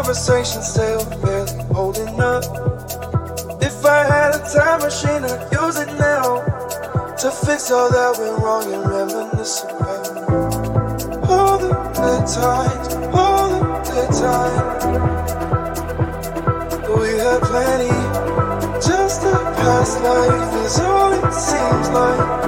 Conversation still barely holding up. If I had a time machine, I'd use it now to fix all that went wrong and reminisce about all the good times, all the good times. We had plenty, just a past life is all it seems like.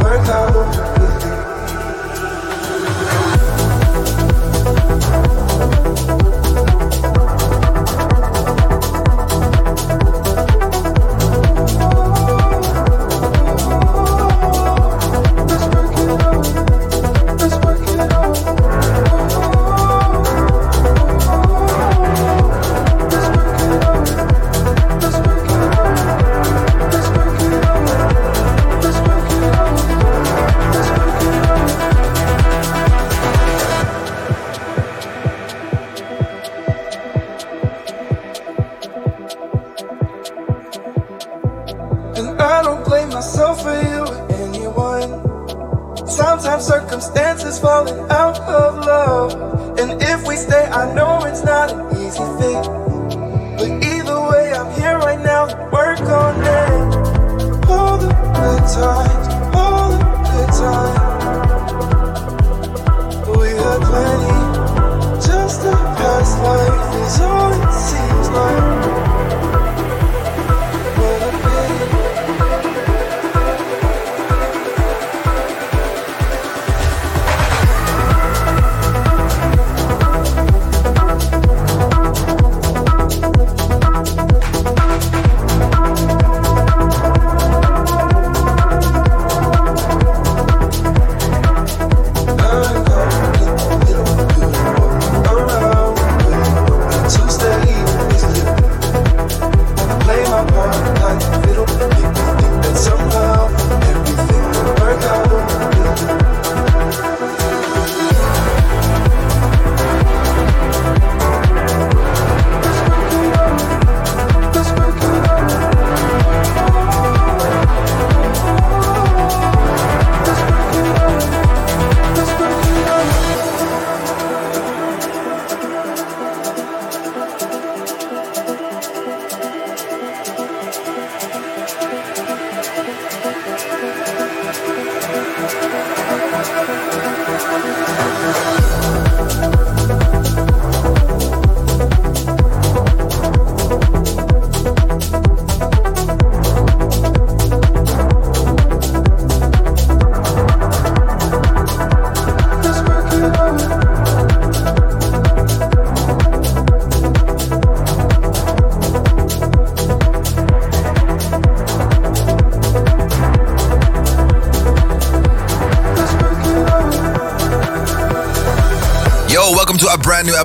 Brand new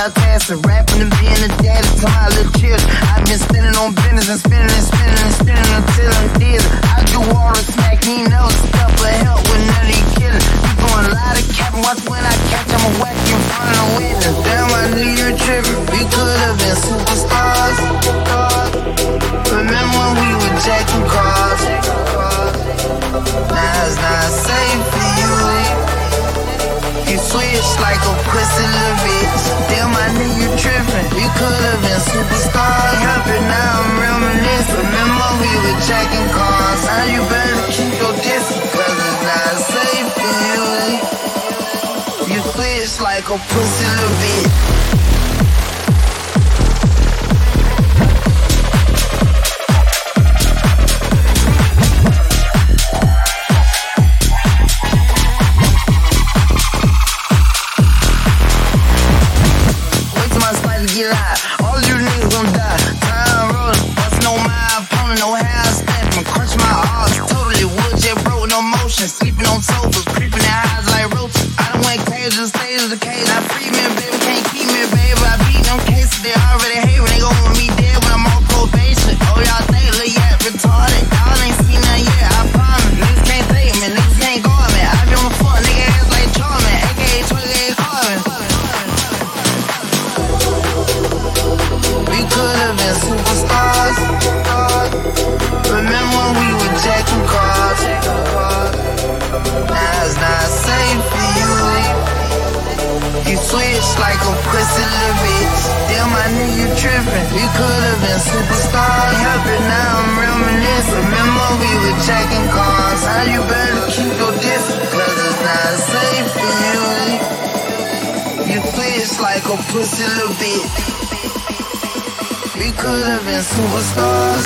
multitasking, rapping and being a dad. to my little chips. I've been spinning on business and spinning and spinning and spinning. superstar. Happy now, I'm reminiscing. Remember we were checking cars. Now you better keep your distance, cause it's not safe for you. You switch like a pussy little bitch. like a pussy little bitch. Damn, I knew you trippin'. We could've been superstars. Help now, I'm reminiscing. Remember we were checking cars. How you better keep your distance, cause it's not safe for you. You twitch like a pussy little bitch. We could've been superstars.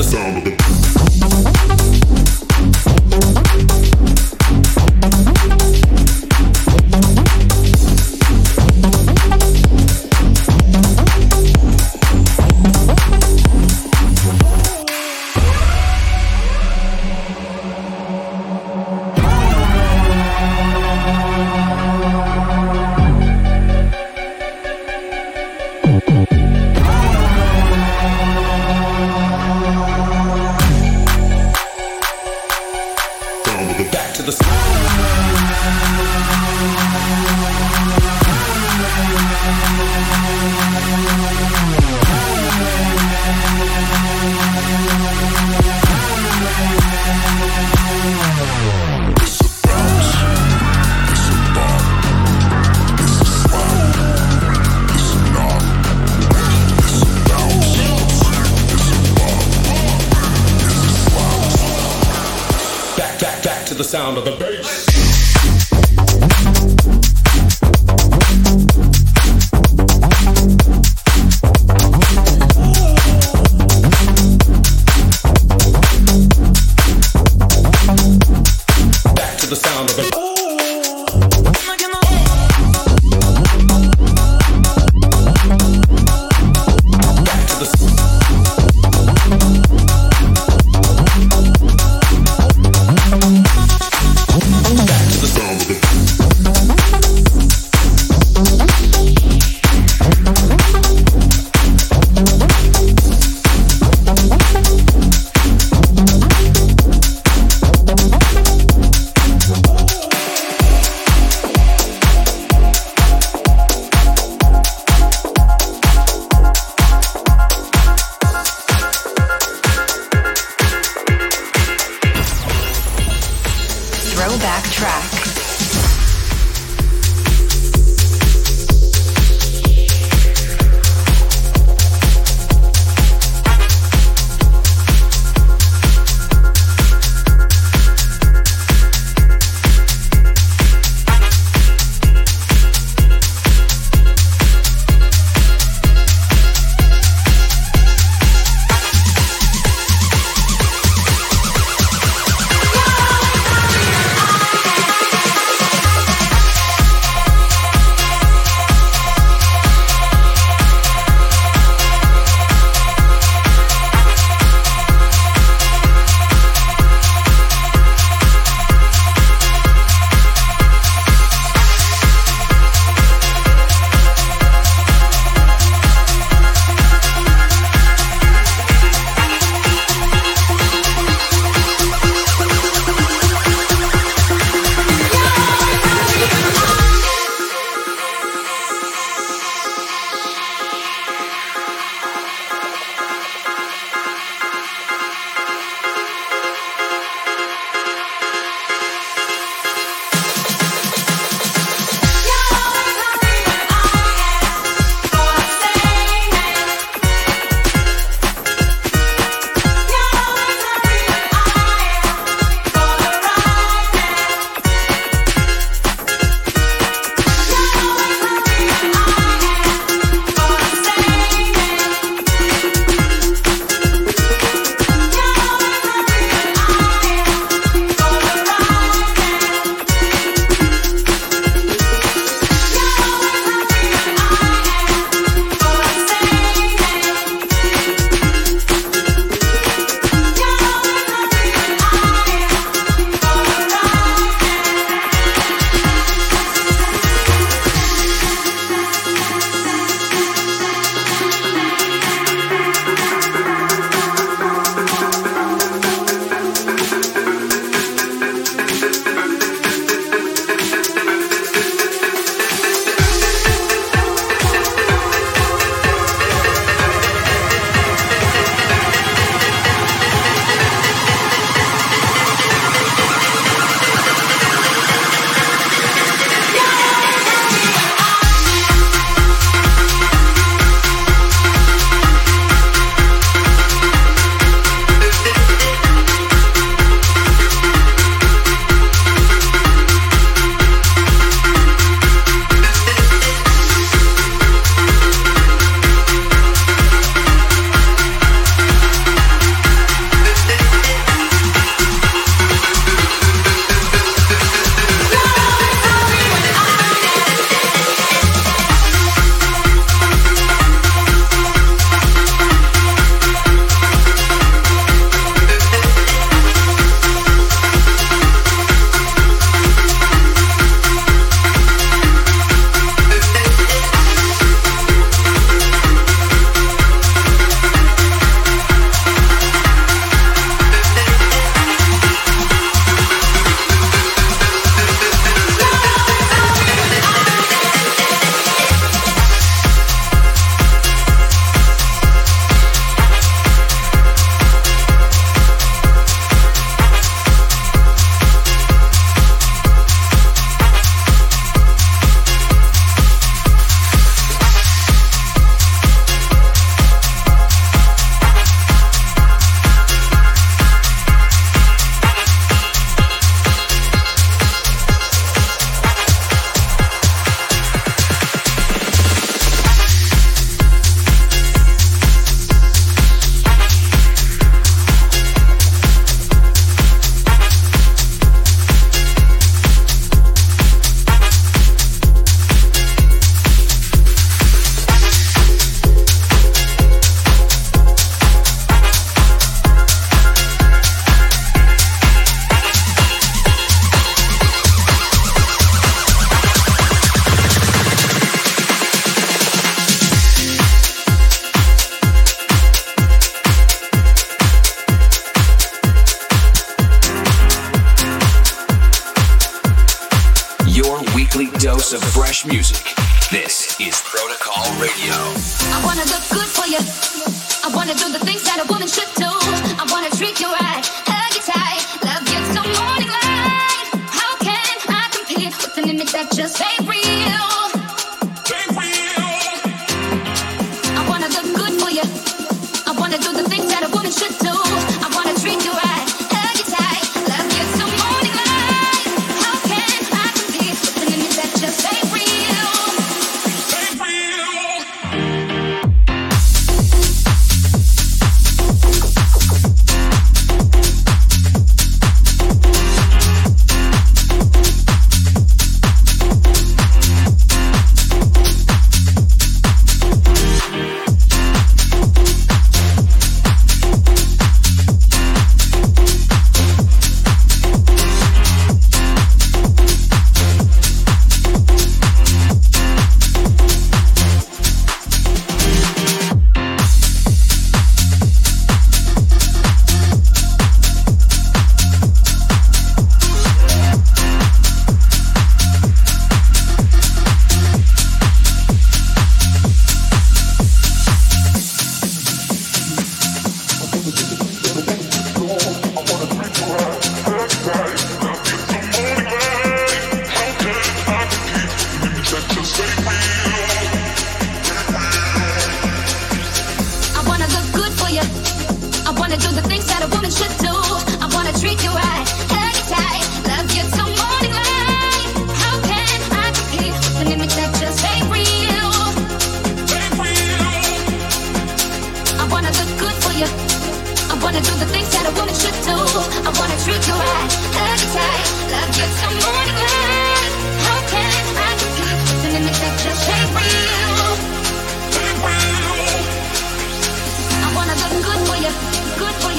The sound of the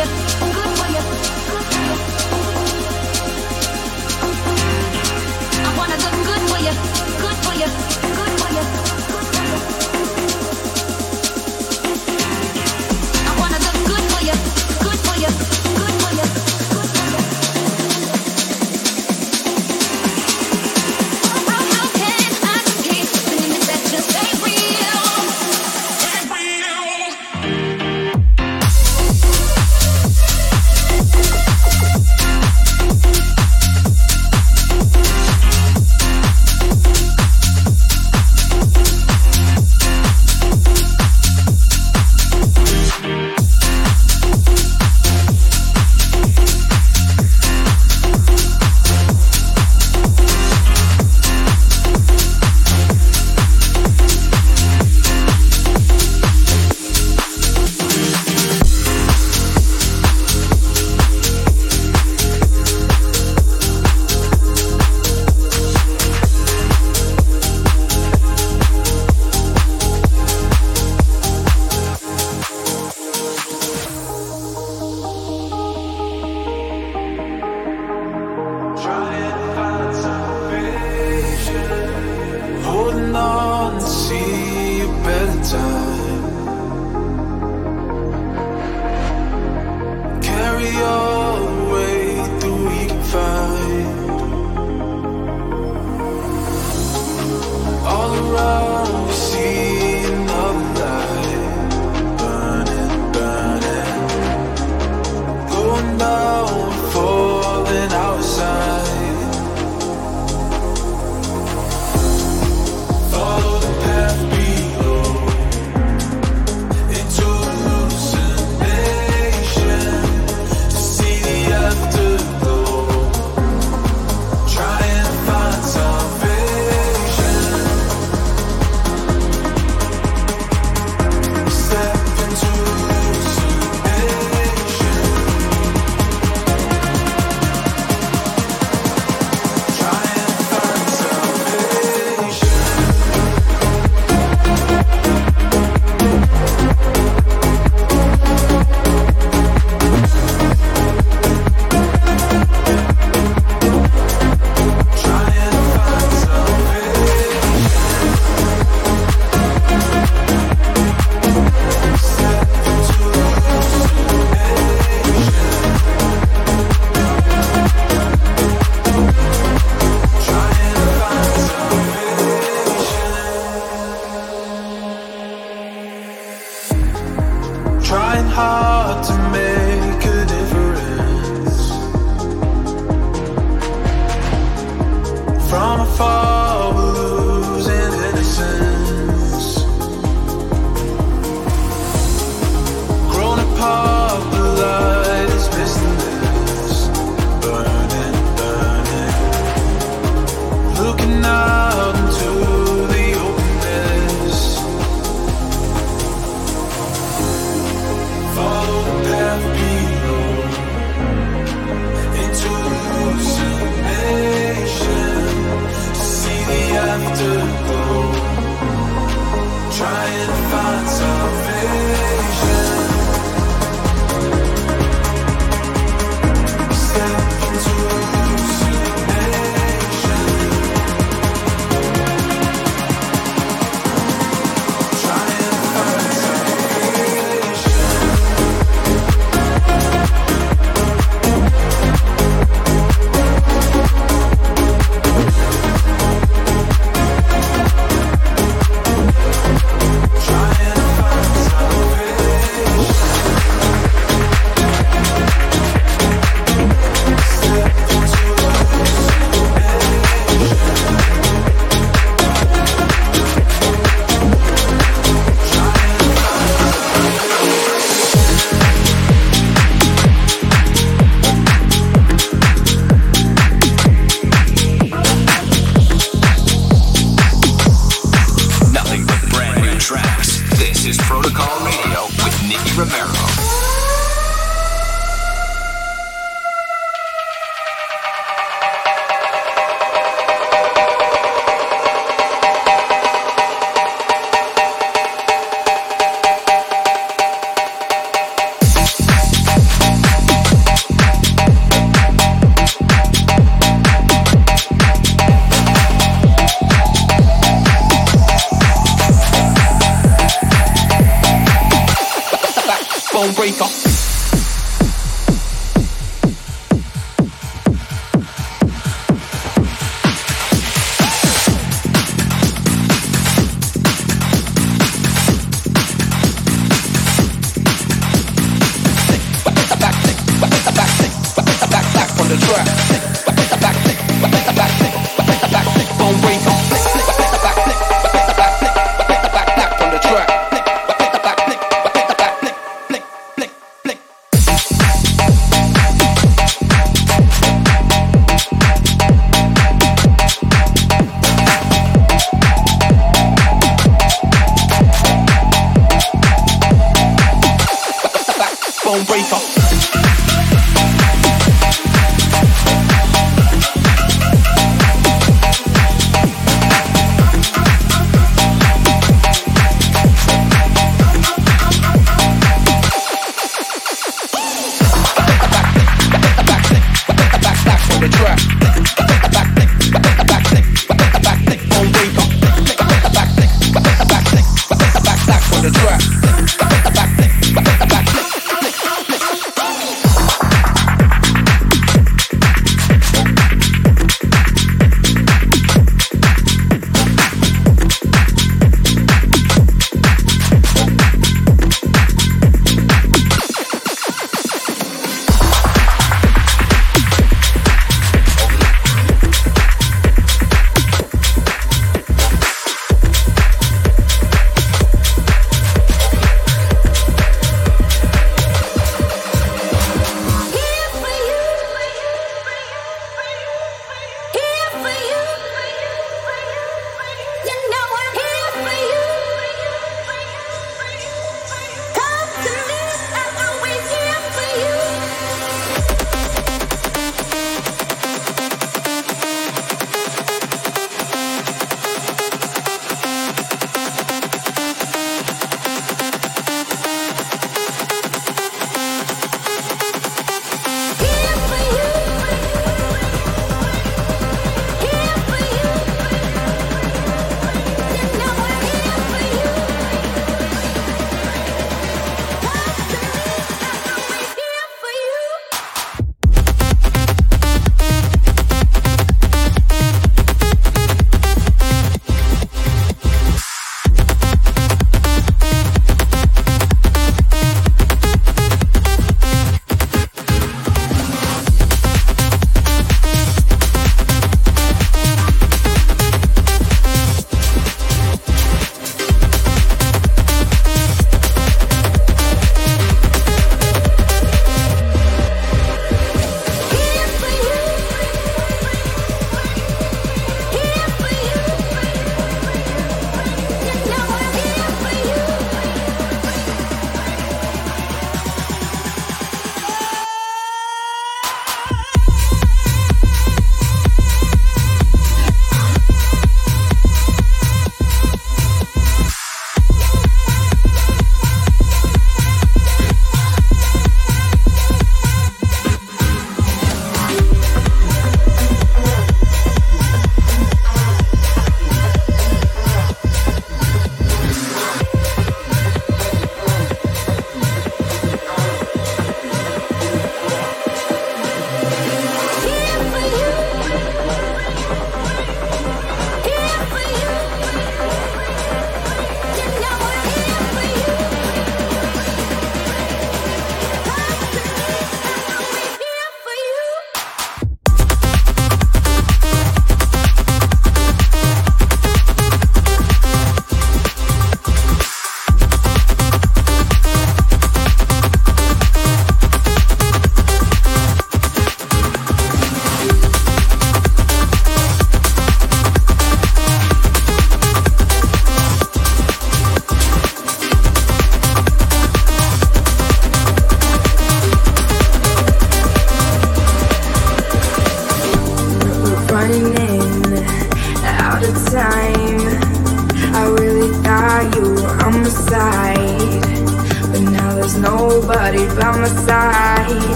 good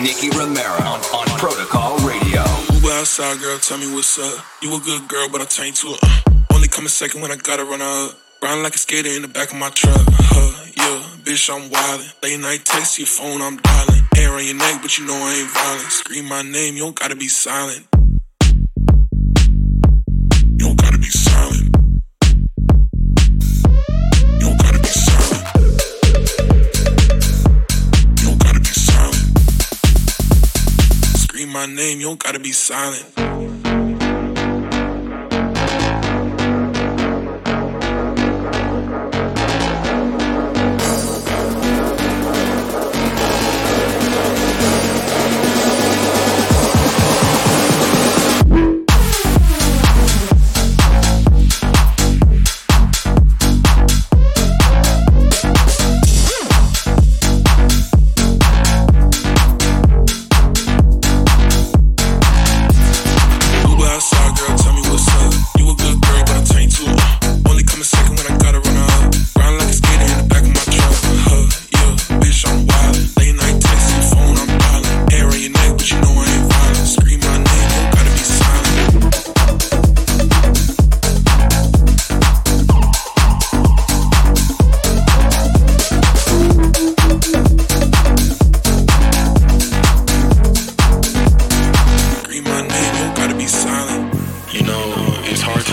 Nicky Romero on, on Protocol Radio. Uber outside, girl, tell me what's up. You a good girl, but I turn to a uh, Only come a second when I gotta run up. Riding like a skater in the back of my truck. Huh, yeah, bitch, I'm wildin'. Late night text, your phone, I'm dialing. Air on your neck, but you know I ain't violent. Scream my name, you don't gotta be silent. my name, you don't gotta be silent.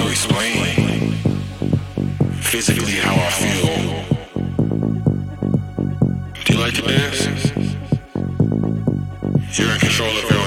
explain physically how I feel. Do you like to dance? You're in control of your